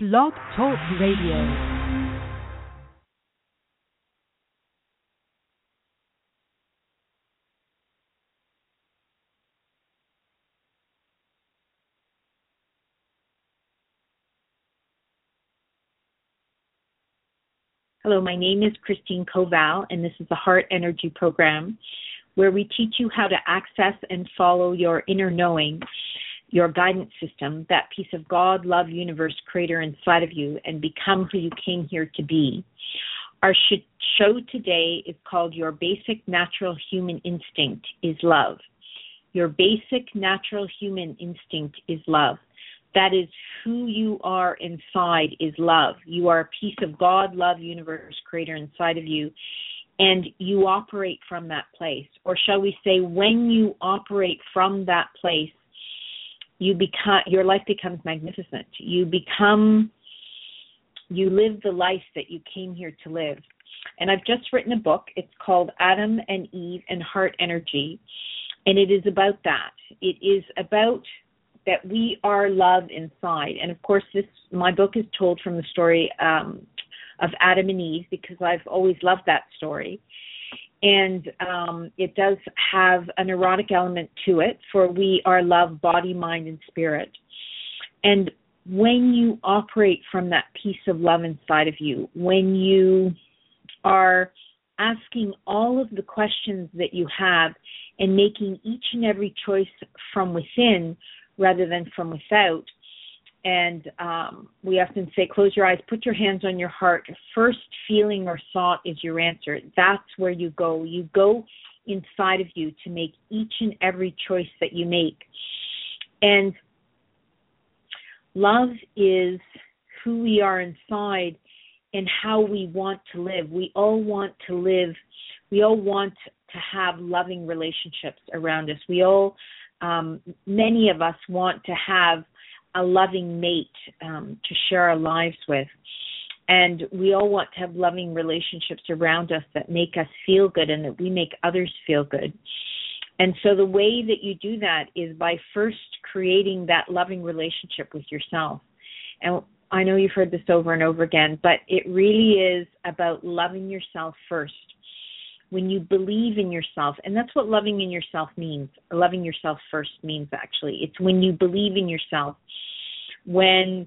Blog Talk Radio. Hello, my name is Christine Kowal, and this is the Heart Energy Program, where we teach you how to access and follow your inner knowing your guidance system, that piece of God, love, universe, creator inside of you, and become who you came here to be. Our sh- show today is called Your Basic Natural Human Instinct is Love. Your basic natural human instinct is love. That is who you are inside is love. You are a piece of God, love, universe, creator inside of you. And you operate from that place. Or shall we say, when you operate from that place, you become your life becomes magnificent. You become you live the life that you came here to live. And i've just written a book. It's called adam and eve and heart energy. And it is about that. It is about that we are love inside. And of course this my book is told from the story um, of adam and eve because i've always loved that story and um, it does have an erotic element to it, for we are love, body, mind, and spirit. And when you operate from that piece of love inside of you, when you are asking all of the questions that you have and making each and every choice from within rather than from without, and um, we often say, close your eyes, put your hands on your heart. First feeling or thought is your answer. That's where you go. You go inside of you to make each and every choice that you make. And love is who we are inside and how we want to live. We all want to live, we all want to have loving relationships around us. We all, um, many of us want to have a loving mate um, to share our lives with. And we all want to have loving relationships around us that make us feel good and that we make others feel good. And so the way that you do that is by first creating that loving relationship with yourself. And I know you've heard this over and over again, but it really is about loving yourself first. When you believe in yourself, and that's what loving in yourself means. Loving yourself first means actually. It's when you believe in yourself when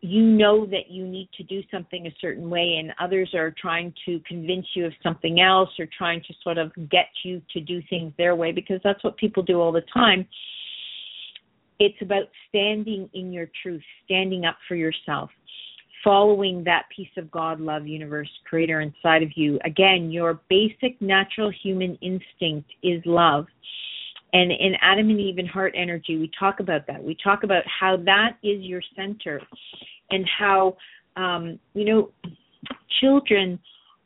you know that you need to do something a certain way and others are trying to convince you of something else or trying to sort of get you to do things their way because that's what people do all the time it's about standing in your truth standing up for yourself following that piece of god love universe creator inside of you again your basic natural human instinct is love and in Adam and Eve and Heart Energy, we talk about that. We talk about how that is your center and how, um, you know, children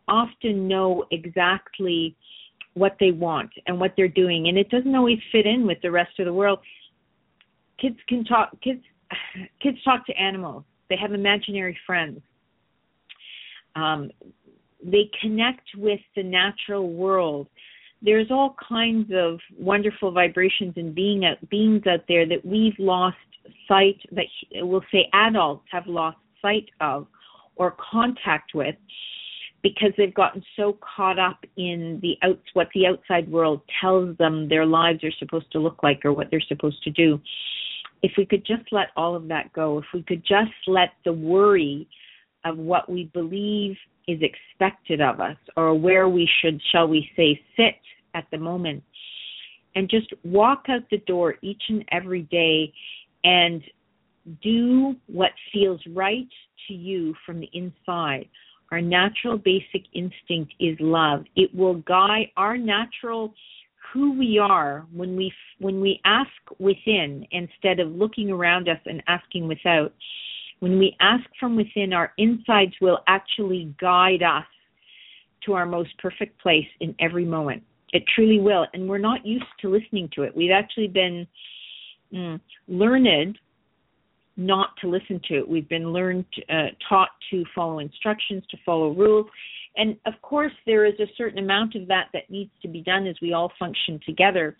often know exactly what they want and what they're doing, and it doesn't always fit in with the rest of the world. Kids can talk. Kids, kids talk to animals. They have imaginary friends. Um, they connect with the natural world there's all kinds of wonderful vibrations and being out, beings out there that we've lost sight that we'll say adults have lost sight of or contact with because they've gotten so caught up in the outs what the outside world tells them their lives are supposed to look like or what they're supposed to do if we could just let all of that go if we could just let the worry of what we believe is expected of us or where we should, shall we say, sit at the moment. And just walk out the door each and every day and do what feels right to you from the inside. Our natural basic instinct is love. It will guide our natural who we are when we when we ask within instead of looking around us and asking without when we ask from within, our insides will actually guide us to our most perfect place in every moment. It truly will. And we're not used to listening to it. We've actually been mm, learned not to listen to it. We've been learned, uh, taught to follow instructions, to follow rules. And of course, there is a certain amount of that that needs to be done as we all function together.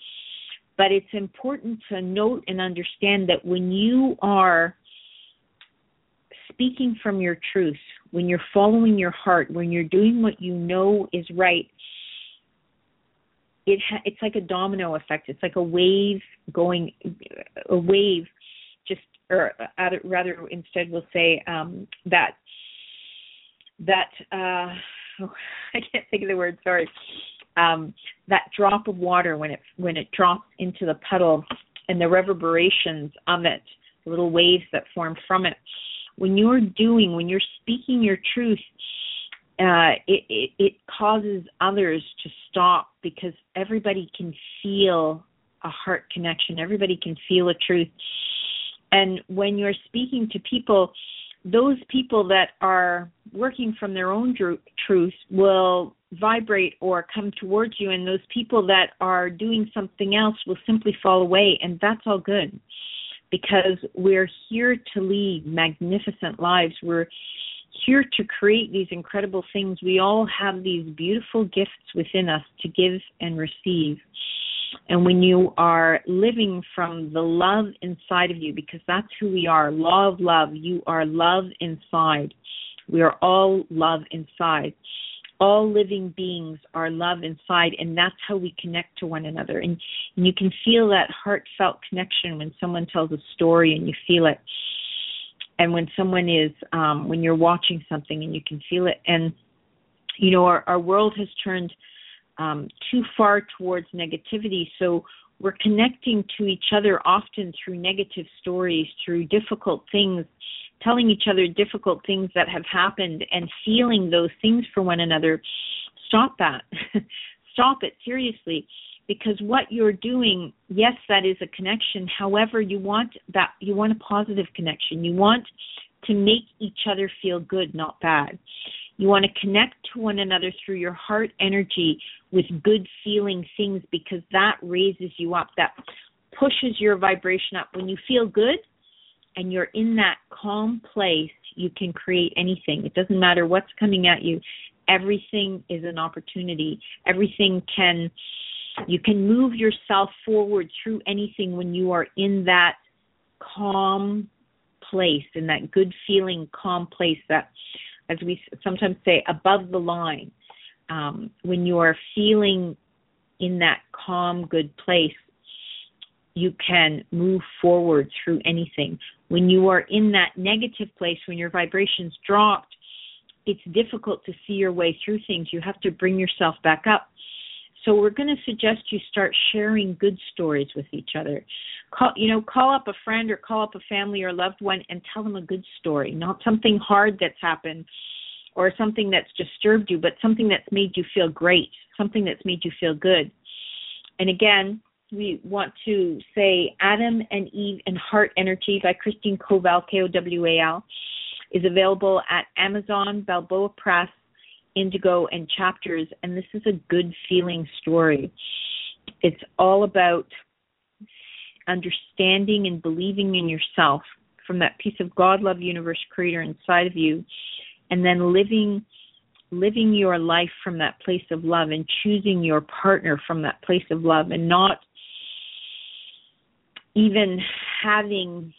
But it's important to note and understand that when you are speaking from your truth, when you're following your heart, when you're doing what you know is right, it ha- it's like a domino effect. It's like a wave going, a wave, just or rather instead we'll say um, that that uh, I can't think of the word. Sorry. Um, that drop of water when it when it drops into the puddle and the reverberations of it, the little waves that form from it. When you're doing, when you're speaking your truth, uh, it, it, it causes others to stop because everybody can feel a heart connection. Everybody can feel a truth. And when you're speaking to people, those people that are working from their own dr- truth will vibrate or come towards you, and those people that are doing something else will simply fall away, and that's all good because we're here to lead magnificent lives. We're here to create these incredible things. We all have these beautiful gifts within us to give and receive. And when you are living from the love inside of you, because that's who we are law of love, you are love inside. We are all love inside. All living beings are love inside, and that's how we connect to one another. And, and you can feel that heartfelt connection when someone tells a story and you feel it. And when someone is, um, when you're watching something and you can feel it. And, you know, our, our world has turned um, too far towards negativity. So we're connecting to each other often through negative stories, through difficult things, telling each other difficult things that have happened and feeling those things for one another. Stop that. Stop it seriously because what you're doing yes that is a connection however you want that you want a positive connection you want to make each other feel good not bad you want to connect to one another through your heart energy with good feeling things because that raises you up, that pushes your vibration up. When you feel good and you're in that calm place, you can create anything. It doesn't matter what's coming at you. Everything is an opportunity. Everything can you can move yourself forward through anything when you are in that calm place in that good feeling calm place that as we sometimes say, above the line. Um, when you are feeling in that calm, good place, you can move forward through anything. When you are in that negative place, when your vibrations dropped, it's difficult to see your way through things. You have to bring yourself back up. So we're going to suggest you start sharing good stories with each other. Call, you know, call up a friend or call up a family or loved one and tell them a good story, not something hard that's happened or something that's disturbed you, but something that's made you feel great, something that's made you feel good. And again, we want to say Adam and Eve and Heart Energy by Christine Kowal, K O W A L, is available at Amazon, Balboa Press, Indigo, and Chapters. And this is a good feeling story. It's all about understanding and believing in yourself from that piece of God, love, universe, creator inside of you, and then living living your life from that place of love and choosing your partner from that place of love and not even having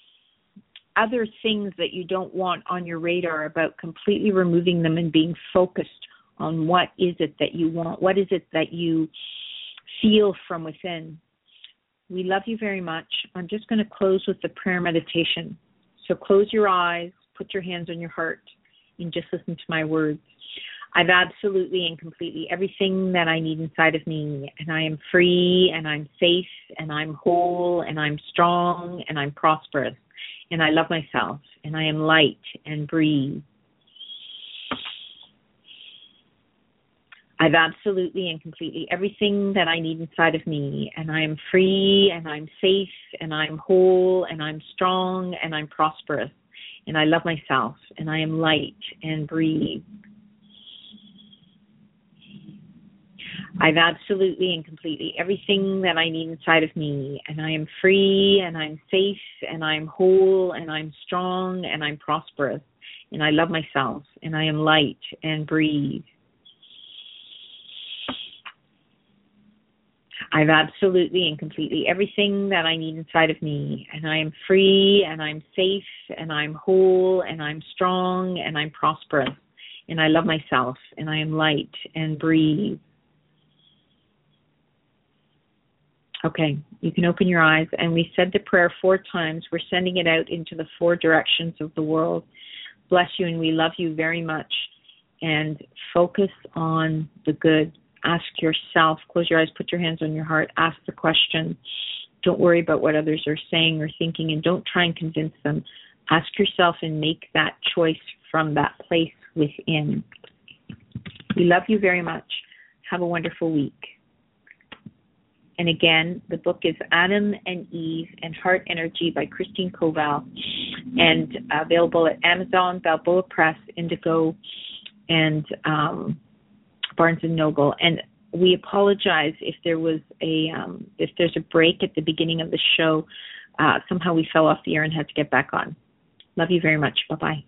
other things that you don't want on your radar about completely removing them and being focused on what is it that you want what is it that you feel from within we love you very much. I'm just going to close with the prayer meditation. So close your eyes, put your hands on your heart, and just listen to my words. I've absolutely and completely everything that I need inside of me, and I am free, and I'm safe, and I'm whole, and I'm strong, and I'm prosperous, and I love myself, and I am light and breathe. I've absolutely and completely everything that I need inside of me, and I am free, and I'm safe, and I'm whole, and I'm strong, and I'm prosperous, and I love myself, and I am light and breathe. I've absolutely and completely everything that I need inside of me, and I am free, and I'm safe, and I'm whole, and I'm strong, and I'm prosperous, and I love myself, and I am light and breathe. I've absolutely and completely everything that I need inside of me, and I am free, and I'm safe, and I'm whole, and I'm strong, and I'm prosperous, and I love myself, and I am light, and breathe. Okay, you can open your eyes, and we said the prayer four times. We're sending it out into the four directions of the world. Bless you, and we love you very much. And focus on the good ask yourself, close your eyes, put your hands on your heart, ask the question. Don't worry about what others are saying or thinking, and don't try and convince them. Ask yourself and make that choice from that place within. We love you very much. Have a wonderful week. And again, the book is Adam and Eve and Heart Energy by Christine Kowal and available at Amazon, Balboa Press, Indigo, and um, Barnes and Noble, and we apologize if there was a um, if there's a break at the beginning of the show. Uh, somehow we fell off the air and had to get back on. Love you very much. Bye bye.